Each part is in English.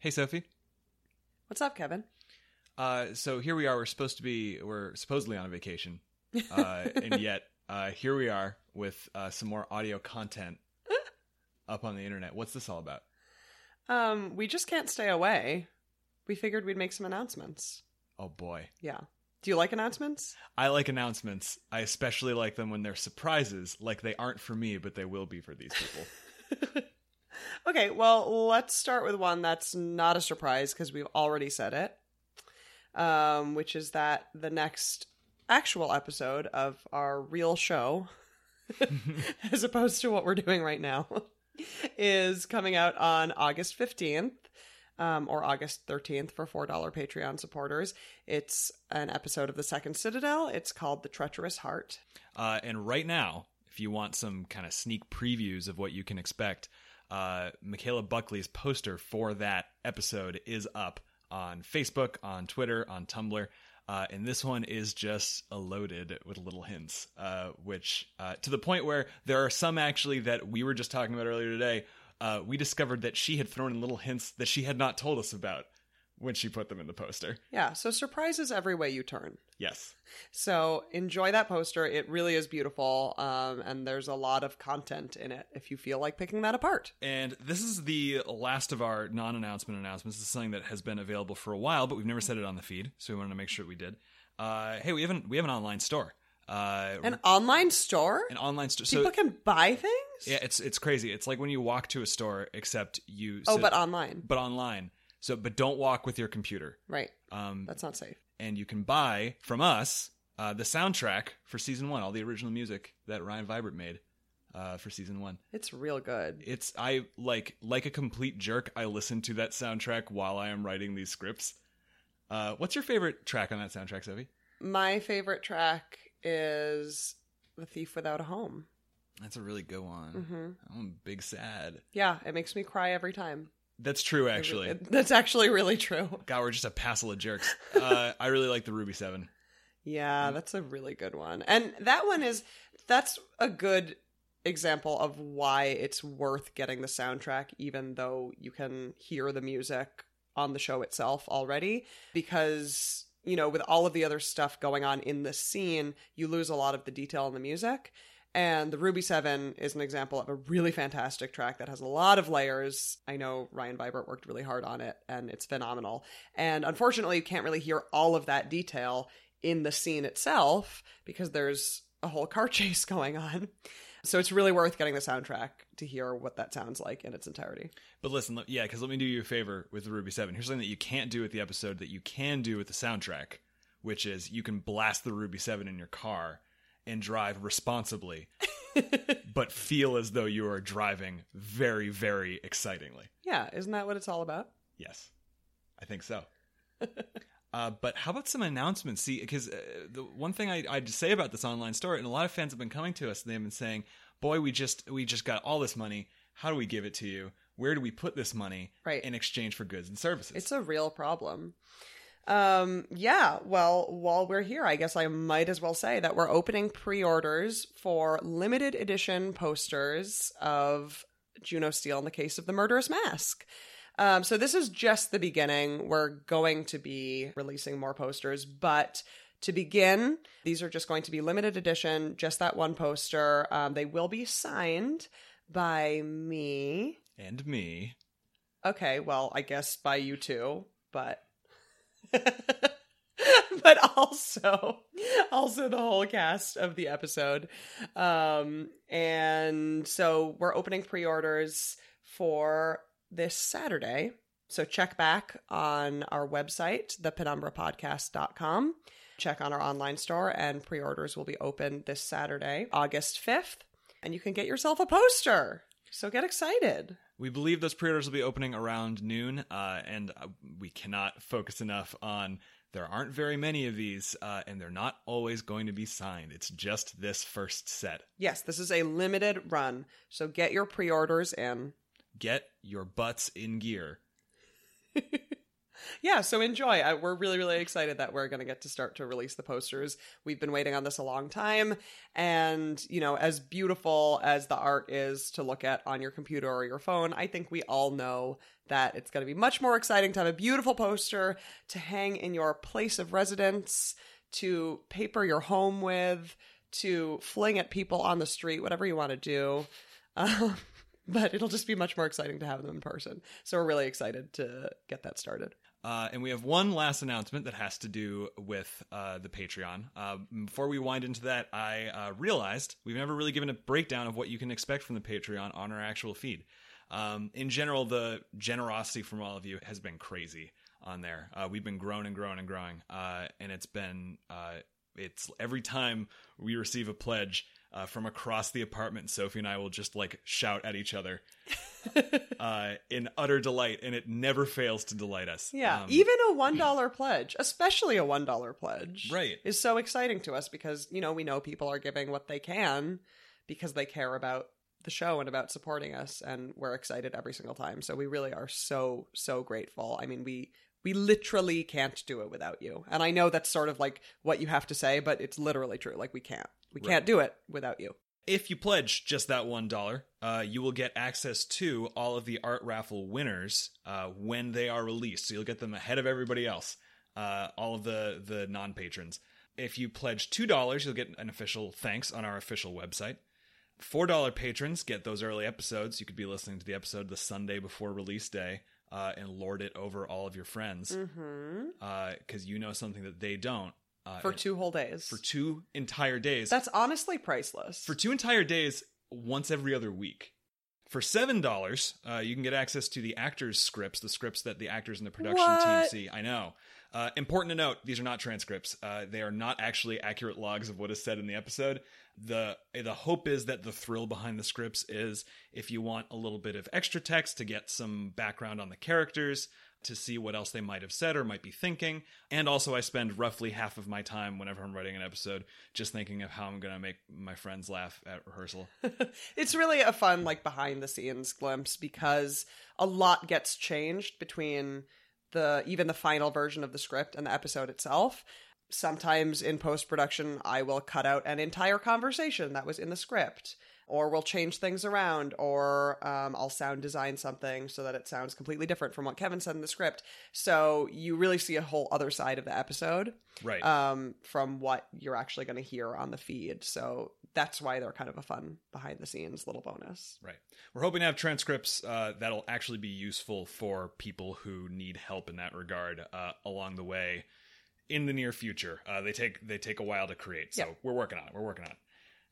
Hey, Sophie. What's up, Kevin? Uh, so here we are. We're supposed to be. We're supposedly on a vacation, uh, and yet uh, here we are with uh, some more audio content up on the internet. What's this all about? Um, we just can't stay away. We figured we'd make some announcements. Oh boy, Yeah. Do you like announcements? I like announcements. I especially like them when they're surprises, like they aren't for me, but they will be for these people. Okay, well, let's start with one that's not a surprise because we've already said it. Um, which is that the next actual episode of our real show, as opposed to what we're doing right now, is coming out on August 15th. Um, or August 13th for $4 Patreon supporters. It's an episode of The Second Citadel. It's called The Treacherous Heart. Uh, and right now, if you want some kind of sneak previews of what you can expect, uh, Michaela Buckley's poster for that episode is up on Facebook, on Twitter, on Tumblr. Uh, and this one is just loaded with little hints, uh, which uh, to the point where there are some actually that we were just talking about earlier today. Uh, we discovered that she had thrown in little hints that she had not told us about when she put them in the poster. Yeah, so surprises every way you turn. Yes. So enjoy that poster. It really is beautiful, um, and there's a lot of content in it if you feel like picking that apart. And this is the last of our non-announcement announcements. This is something that has been available for a while, but we've never said it on the feed, so we wanted to make sure we did. Uh, hey, we have an we have an online store. Uh, An online store? an online store. People So can buy things? yeah, it's it's crazy. It's like when you walk to a store, except you. Oh, so- but online. but online. So, but don't walk with your computer. Right. Um, That's not safe. and you can buy from us uh, the soundtrack for season one, all the original music that Ryan Vibert made uh, for season one. It's real good. It's I like like a complete jerk. I listen to that soundtrack while I am writing these scripts. Uh, what's your favorite track on that soundtrack, Sophie? My favorite track is The Thief Without a Home. That's a really good one. hmm I'm big sad. Yeah, it makes me cry every time. That's true, actually. that's actually really true. God, we're just a passel of jerks. Uh, I really like the Ruby Seven. Yeah, that's a really good one. And that one is that's a good example of why it's worth getting the soundtrack even though you can hear the music on the show itself already because you know with all of the other stuff going on in the scene you lose a lot of the detail in the music and the Ruby 7 is an example of a really fantastic track that has a lot of layers. I know Ryan Vibert worked really hard on it and it's phenomenal. And unfortunately, you can't really hear all of that detail in the scene itself because there's a whole car chase going on. So it's really worth getting the soundtrack to hear what that sounds like in its entirety. But listen, yeah, because let me do you a favor with the Ruby 7. Here's something that you can't do with the episode that you can do with the soundtrack, which is you can blast the Ruby 7 in your car and drive responsibly, but feel as though you are driving very, very excitingly. Yeah, isn't that what it's all about? Yes, I think so. uh, but how about some announcements? See, because uh, the one thing I, I'd say about this online store, and a lot of fans have been coming to us, and they've been saying, "Boy, we just we just got all this money. How do we give it to you? Where do we put this money Right. in exchange for goods and services?" It's a real problem. Um, yeah, well, while we're here, I guess I might as well say that we're opening pre orders for limited edition posters of Juno Steel in the case of the murderous mask. Um, so this is just the beginning. We're going to be releasing more posters, but to begin, these are just going to be limited edition, just that one poster. Um, they will be signed by me. and me. Okay, well, I guess by you too, but but also also the whole cast of the episode. Um and so we're opening pre-orders for this Saturday. So check back on our website, thepenumbrapodcast.com. Check on our online store and pre-orders will be open this Saturday, August 5th, and you can get yourself a poster. So get excited. We believe those pre-orders will be opening around noon, uh, and uh, we cannot focus enough on. There aren't very many of these, uh, and they're not always going to be signed. It's just this first set. Yes, this is a limited run, so get your pre orders in. Get your butts in gear. yeah, so enjoy. I, we're really, really excited that we're going to get to start to release the posters. We've been waiting on this a long time. And, you know, as beautiful as the art is to look at on your computer or your phone, I think we all know that it's going to be much more exciting to have a beautiful poster to hang in your place of residence, to paper your home with, to fling at people on the street, whatever you want to do. Um, but it'll just be much more exciting to have them in person. So we're really excited to get that started. Uh, and we have one last announcement that has to do with uh, the Patreon. Uh, before we wind into that, I uh, realized we've never really given a breakdown of what you can expect from the Patreon on our actual feed. Um, in general, the generosity from all of you has been crazy on there. Uh, we've been growing and growing and growing, uh, and it's been it's every time we receive a pledge uh, from across the apartment. Sophie and I will just like shout at each other uh, in utter delight, and it never fails to delight us. Yeah, Um, even a one dollar pledge, especially a one dollar pledge, Right. is so exciting to us because you know we know people are giving what they can because they care about the show and about supporting us, and we're excited every single time. So we really are so so grateful. I mean, we we literally can't do it without you, and I know that's sort of like what you have to say, but it's literally true. Like we can't we Right. can't do it without you. If you pledge just that one dollar, uh, you will get access to all of the art raffle winners uh, when they are released. So you'll get them ahead of everybody else. Uh, all of the the non patrons. If you pledge two dollars, you'll get an official thanks on our official website. Four dollar patrons get those early episodes. You could be listening to the episode the Sunday before release day uh, and lord it over all of your friends Mm-hmm. because you know something that they don't. Uh, For two whole days. for two entire days. That's honestly priceless. for two entire days once every other week. For seven dollars, uh, you can get access to the actors' scripts, the scripts that the actors and the production team see. I know. Uh, important to note: these are not transcripts. Uh, they are not actually accurate logs of what is said in the episode. the The hope is that the thrill behind the scripts is if you want a little bit of extra text to get some background on the characters, to see what else they might have said or might be thinking. And also, I spend roughly half of my time whenever I'm writing an episode just thinking of how I'm going to make my friends laugh at rehearsal. it's really a fun like behind the scenes glimpse because a lot gets changed between the even the final version of the script and the episode itself sometimes in post production i will cut out an entire conversation that was in the script or we'll change things around or um, i'll sound design something so that it sounds completely different from what kevin said in the script so you really see a whole other side of the episode Right. um, from what you're actually going to hear on the feed. So that's why they're kind of a fun behind the scenes little bonus. Right. We're hoping to have transcripts uh, that'll actually be useful for people who need help in that regard uh, along the way in the near future. Uh, they take they take a while to create, so we're working on it. We're working on it.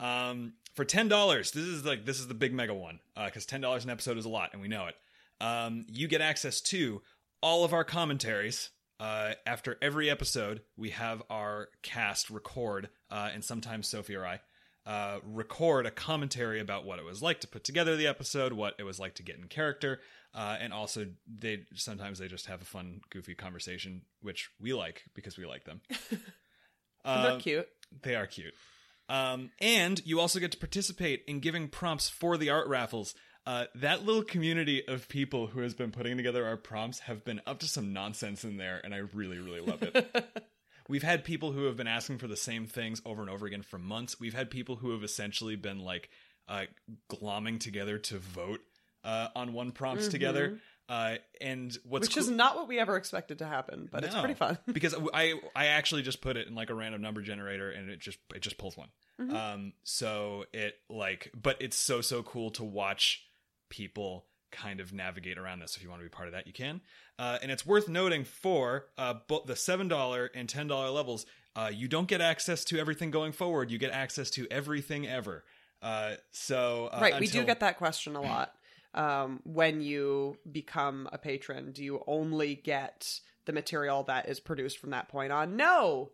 Um, for ten dollars, this is like this is the big mega one because ten dollars an episode is a lot, and we know it. Um, you get access to all of our commentaries. Uh, after every episode, we have our cast record, uh, and sometimes Sophie or I uh, record a commentary about what it was like to put together the episode, what it was like to get in character, uh, and also they sometimes they just have a fun, goofy conversation, which we like because we like them. they're Um, cute. They are cute. Um, and you also get to participate in giving prompts for the art raffles. Uh, that little community of people who has been putting together our prompts have been up to some nonsense in there, and I really, really love it. We've had people who have been asking for the same things over and over again for months. We've had people who have essentially been like uh, glomming together to vote uh, on one prompts together. Uh, and what's Which cool- is not what we ever expected to happen, but it's pretty fun. because I I actually just put it in like a random number generator and it just it just pulls one. Mm-hmm. Um, so it like, but it's so so cool to watch people kind of navigate around this. If you want to be part of that, you can. Uh, and it's worth noting for uh, both the seven dollar and ten dollar levels, uh, you don't get access to everything going forward. You get access to everything ever. Uh, so uh, right, we do get that question a lot. Um, when you become a patron, do you only get the material that is produced from that point on? No,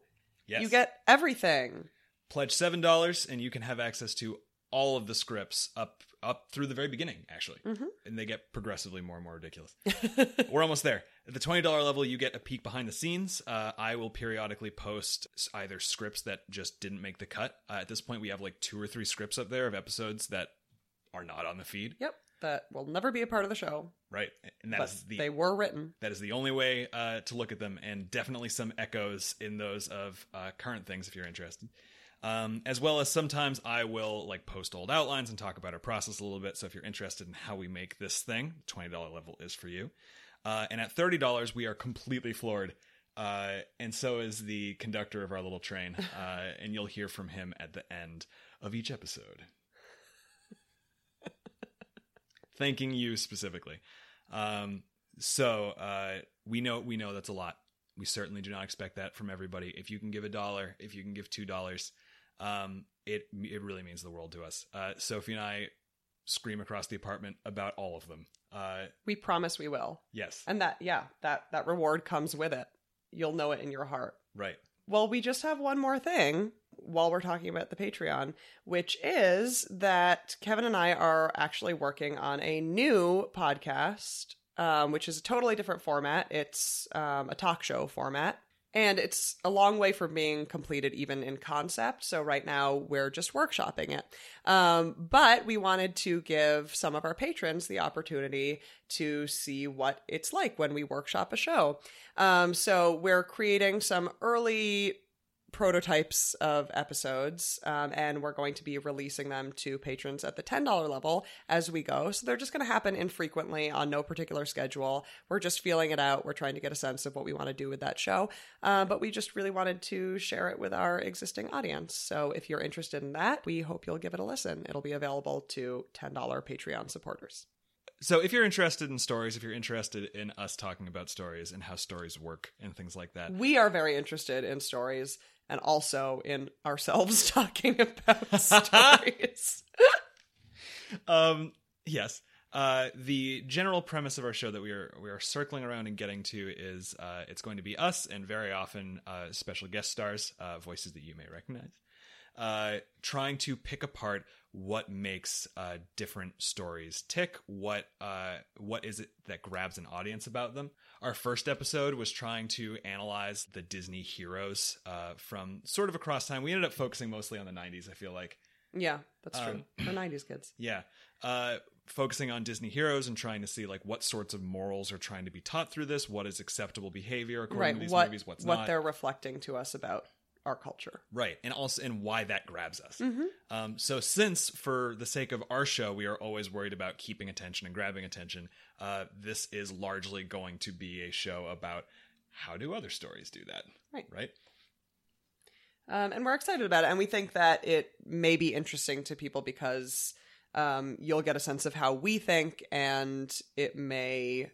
Yes. you get everything. pledge seven dollars and you can have access to all of the scripts up up through the very beginning actually Mhm. and they get progressively more and more ridiculous we're almost there at the $20 level you get a peek behind the scenes uh, i will periodically post either scripts that just didn't make the cut uh, at this point we have like two or three scripts up there of episodes that are not on the feed Yep. That will never be a part of the show, right? And that but is the they were written. that is the only way uh, to look at them, and definitely some echoes in those of uh, current things if you're interested. Um, as well as sometimes I will like post old outlines and talk about our process a little bit. So if you're interested in how we make this thing, twenty dollar level is for you. Uh, and at thirty dollars, we are completely floored. Uh, and so is the conductor of our little train. Uh, and you'll hear from him at the end of each episode. Thanking you specifically. Um, so uh, we know we know that's a lot. We certainly do not expect that from everybody. If you can give a dollar, if you can give two dollars, um, it it really means the world to us. Uh, Sophie and I scream across the apartment about all of them. Uh, We promise we will. yes, And that yeah, that that reward comes with it. You'll know it in your heart. right. Well, we just have one more thing while we're talking about the Patreon, which is that Kevin and I are actually working on a new podcast, um, which is a totally different format. It's um, a talk show format. And it's a long way from being completed, even in concept. So, right now, we're just workshopping it. Um, but we wanted to give some of our patrons the opportunity to see what it's like when we workshop a show. Um, so we're creating some early prototypes of episodes, um, and we're going to be releasing them to patrons at the $10 level as we go. So they're just going to happen infrequently on no particular schedule. We're just feeling it out. We're trying to get a sense of what we want to do with that show. Uh, but we just really wanted to share it with our existing audience. So if you're interested in that, we hope you'll give it a listen. It'll be available to $10 Patreon supporters. So if you're interested in stories, if you're interested in us talking about stories and how stories work and things like that, We are very interested in stories and also in ourselves talking about stories. um, yes. Uh, the general premise of our show that we are we are circling around and getting to is uh, it's going to be us and very often uh, special guest stars, uh, voices that you may recognize, uh, trying to pick apart what makes uh, different stories tick. What uh, what is it that grabs an audience about them? Our first episode was trying to analyze the Disney heroes uh, from sort of across time. We ended up focusing mostly on the '90s. I feel like. yeah, that's true. Um, We're 90s kids. Yeah. Uh, focusing on Disney heroes and trying to see like what sorts of morals are trying to be taught through this, what is acceptable behavior according Right. to these What, movies, what's what not. they're reflecting to us about our culture. Right. And also and why that grabs us. Mm-hmm. Um, so since for the sake of our show we are always worried about keeping attention and grabbing attention, uh, this is largely going to be a show about how do other stories do that. Right. Right? Um, and we're excited about it. And we think that it may be interesting to people because um, you'll get a sense of how we think and it may,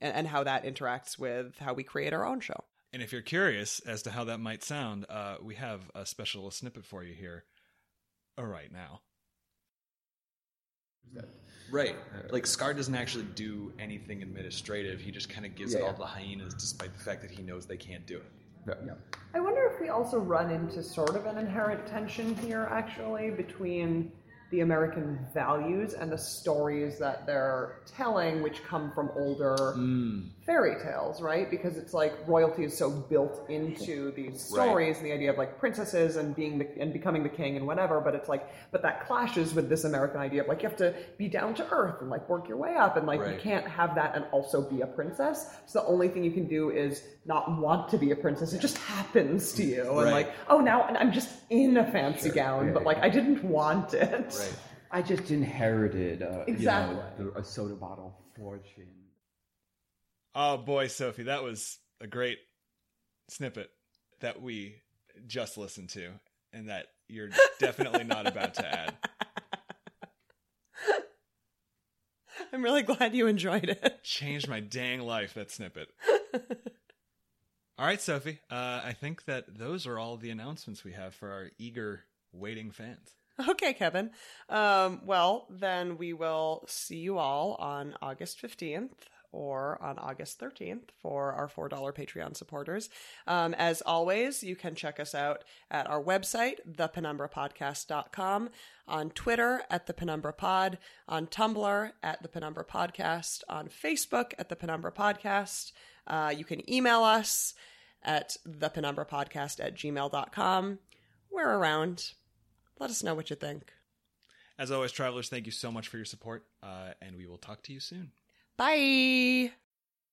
and, and how that interacts with how we create our own show. And if you're curious as to how that might sound, uh, we have a special snippet for you here uh, right now. Right. Like Scar doesn't actually do anything administrative. He just kind of gives it all to the hyenas despite the fact that he knows they can't do it. Yeah. I wonder if we also run into sort of an inherent tension here, actually, between the American values and the stories that they're telling, which come from older hmm. fairy tales, right? Because it's like royalty is so built into these stories, and the idea of like princesses and being the, and becoming the king and whatever. But it's like, but that clashes with this American idea of like you have to be down to earth and like work your way up, and like Right. you can't have that and also be a princess. So the only thing you can do is not want to be a princess. It just happens to you, and like, oh, now I'm just in a fancy gown, Yeah, but yeah. like I didn't want it. I just inherited uh, Exactly. you know, the, a soda bottle fortune. Oh boy, Sophie, that was a great snippet that we just listened to and that you're definitely not about to add. I'm really glad you enjoyed it. Changed my dang life, that snippet. All right, Sophie. Uh, I think that those are all the announcements we have for our eager, waiting fans. Okay, Kevin. Um, well, then we will see you all on August 15th or on August 13th for our $4 Patreon supporters. Um, as always, you can check us out at our website, thepenumbrapodcast.com, on Twitter at the Penumbra Pod, on Tumblr at the Penumbra Podcast, on Facebook at the Penumbra Podcast. Uh, you can email us at thepenumbrapodcast at gmail.com. We're around. Let us know what you think. As always, travelers, thank you so much for your support, uh, and we will talk to you soon. Bye.